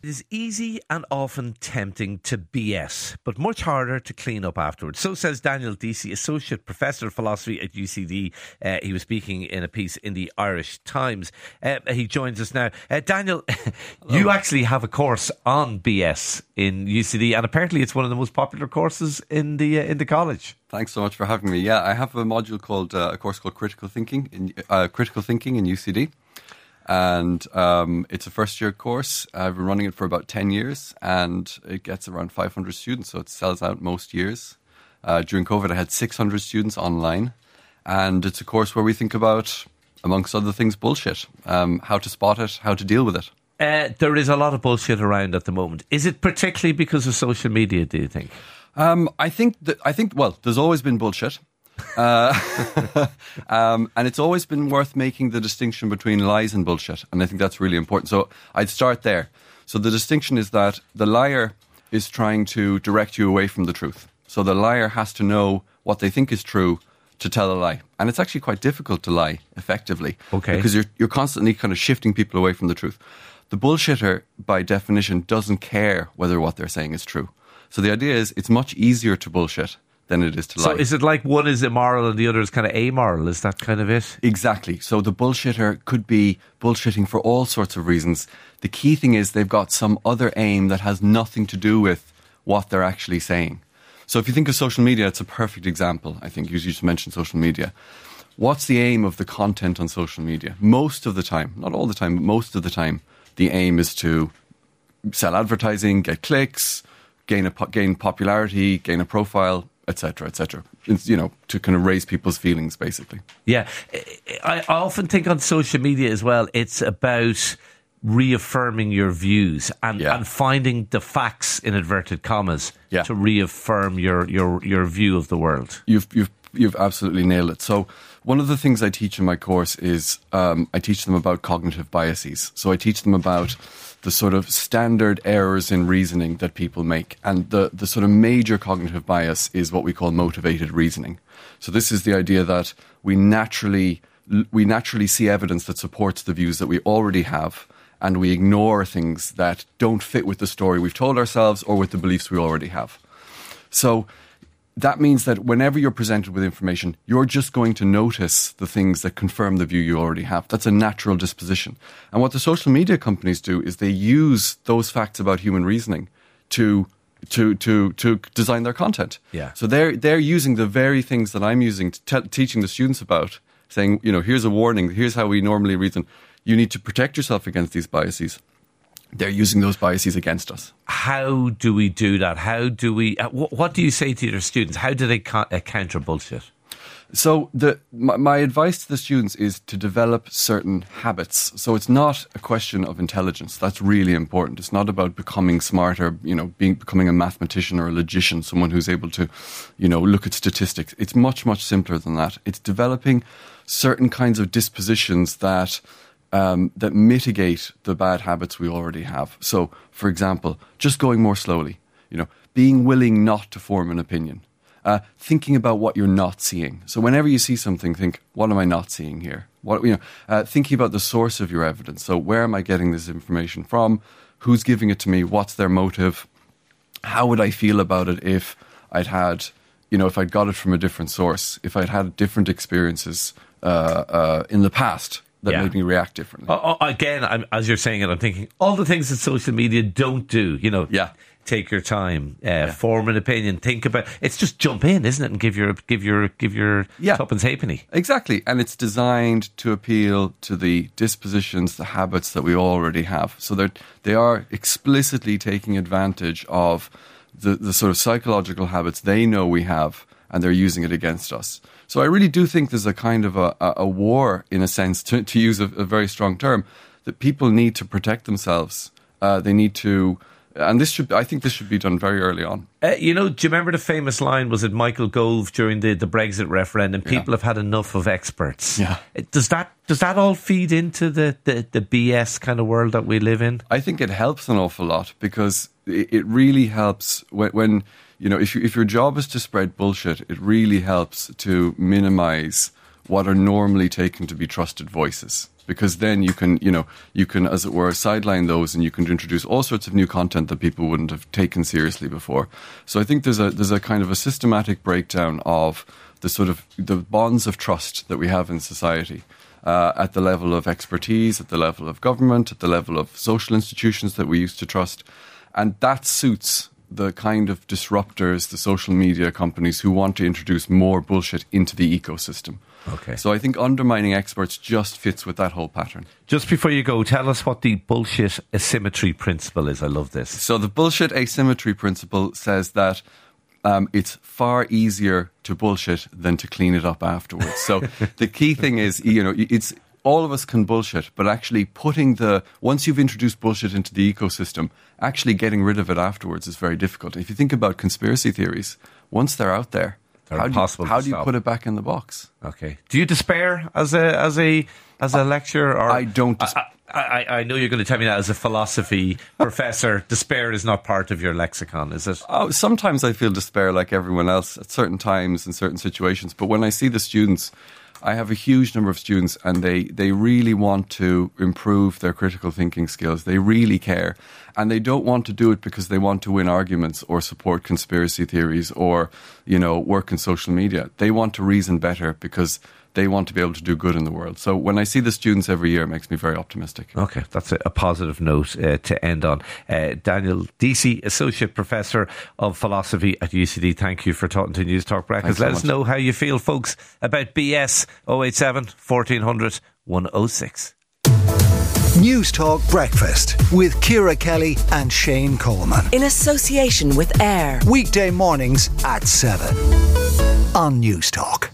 It is easy and often tempting to BS, but much harder to clean up afterwards. So says Daniel Deasy, Associate Professor of Philosophy at UCD. Uh, he was speaking in a piece in the Irish Times. Uh, he joins us now. Uh, Daniel, you actually have a course on BS in UCD, and apparently it's one of the most popular courses in the uh, in the college. Thanks so much for having me. Yeah, I have a module called uh, a course called Critical Thinking in uh, Critical Thinking in UCD and um, it's a first year course. I've been running it for about 10 years and it gets around 500 students, so it sells out most years. Uh, during COVID, I had 600 students online, and it's a course where we think about, amongst other things, bullshit, um, how to spot it, how to deal with it. Uh, there is a lot of bullshit around at the moment. Is it particularly because of social media, do you think? Um, I think that I think well, there's always been bullshit. Uh, um, and it's always been worth making the distinction between lies and bullshit. And I think that's really important. So I'd start there. So the distinction is that the liar is trying to direct you away from the truth. So the liar has to know what they think is true to tell a lie. And it's actually quite difficult to lie effectively. Okay. Because you're, you're constantly kind of shifting people away from the truth. The bullshitter, by definition, doesn't care whether what they're saying is true. So the idea is it's much easier to bullshit than it is to so lie. So is it like one is immoral and the other is kind of amoral? Is that kind of it? Exactly. So the bullshitter could be bullshitting for all sorts of reasons. The key thing is they've got some other aim that has nothing to do with what they're actually saying. So if you think of social media, it's a perfect example. I think you just mentioned social media. What's the aim of the content on social media? Most of the time, not all the time, but most of the time, the aim is to sell advertising, get clicks, gain a gain popularity, gain a profile, etc., etc. You know, to kind of raise people's feelings, basically. Yeah, I often think on social media as well. It's about reaffirming your views and, yeah. and finding the facts in inverted commas yeah. to reaffirm your, your your view of the world. You've you've you've absolutely nailed it. So one of the things I teach in my course is um, I teach them about cognitive biases. So I teach them about the sort of standard errors in reasoning that people make. And the, the sort of major cognitive bias is what we call motivated reasoning. So this is the idea that we naturally we naturally see evidence that supports the views that we already have and we ignore things that don't fit with the story we've told ourselves or with the beliefs we already have. So that means that whenever you're presented with information, you're just going to notice the things that confirm the view you already have. That's a natural disposition. And what the social media companies do is they use those facts about human reasoning to to to to design their content. Yeah. So they're they're using the very things that I'm using te- teaching the students about, saying, you know, here's a warning. Here's how we normally reason. You need to protect yourself against these biases they're using those biases against us. How do we do that? How do we? Uh, what, do you say to your students? How do they uh, counter bullshit? So the my, my, advice to the students is to develop certain habits. So it's not a question of intelligence. That's really important. It's not about becoming smarter, you know, being becoming a mathematician or a logician, someone who's able to, you know, look at statistics. It's much much simpler than that. It's developing certain kinds of dispositions that um, that mitigate the bad habits we already have. So, for example, just going more slowly, you know, being willing not to form an opinion, uh, thinking about what you're not seeing. So, whenever you see something, think, what am I not seeing here? What you know, uh, thinking about the source of your evidence. So, where am I getting this information from? Who's giving it to me? What's their motive? How would I feel about it if I'd had, you know, if I'd got it from a different source, if I'd had different experiences uh, uh in the past? That yeah. made me react differently. Oh, oh, again, I'm, as you're saying it, I'm thinking all the things that social media don't do. You know, yeah. Take your time, uh, yeah. form an opinion, think about. It's just jump in, isn't it, and give your give your give your yeah. tuppence halfpenny. Exactly, and it's designed to appeal to the dispositions, the habits that we already have. So they they are explicitly taking advantage of the the sort of psychological habits they know we have, and they're using it against us. So I really do think there's a kind of a, a war, in a sense, to, to use a, a, very strong term, that people need to protect themselves. Uh, they need to, and this should, I think, this should be done very early on. Uh, you know, do you remember the famous line? Was it Michael Gove during the, the Brexit referendum? People yeah. have had enough of experts. Yeah. Uh, does that does that all feed into the, the, the BS kind of world that we live in? I think it helps an awful lot because it, it really helps when, when you know, if, you, if your job is to spread bullshit, it really helps to minimize what are normally taken to be trusted voices because then you can, you know, you can, as it were, sideline those, and you can introduce all sorts of new content that people wouldn't have taken seriously before. So I think there's a there's a kind of a systematic breakdown of the sort of the bonds of trust that we have in society. Uh, at the level of expertise, at the level of government, at the level of social institutions that we used to trust. And that suits the kind of disruptors, the social media companies who want to introduce more bullshit into the ecosystem. Okay. So I think undermining experts just fits with that whole pattern. Just before you go, tell us what the bullshit asymmetry principle is. I love this. So the bullshit asymmetry principle says that um, it's far easier to bullshit than to clean it up afterwards. So the key thing is, you know, it's all of us can bullshit, but actually putting the once you've introduced bullshit into the ecosystem, actually getting rid of it afterwards is very difficult. If you think about conspiracy theories, once they're out there, They're how do you, how do you put it back in the box? Okay. Do you despair as a as a as a lecturer? Or I don't des- I, I, I know you're going to tell me that as a philosophy professor. Despair is not part of your lexicon, is it? Oh, sometimes I feel despair like everyone else at certain times in certain situations. But when I see the students, I have a huge number of students and they, they really want to improve their critical thinking skills. They really care. And they don't want to do it because they want to win arguments or support conspiracy theories or, you know, work in social media. They want to reason better because they want to be able to do good in the world. So when I see the students every year, it makes me very optimistic. Okay, that's a, a positive note uh, to end on. Uh, Daniel Deasy, Associate Professor of Philosophy at UCD, thank you for talking to News Talk Breakfast. Thanks so Let us much. know how you feel, folks, about BS 087 1400 106. News Talk Breakfast with Ciara Kelly and Shane Coleman. In association with AIR. Weekday mornings at 7 on News Talk.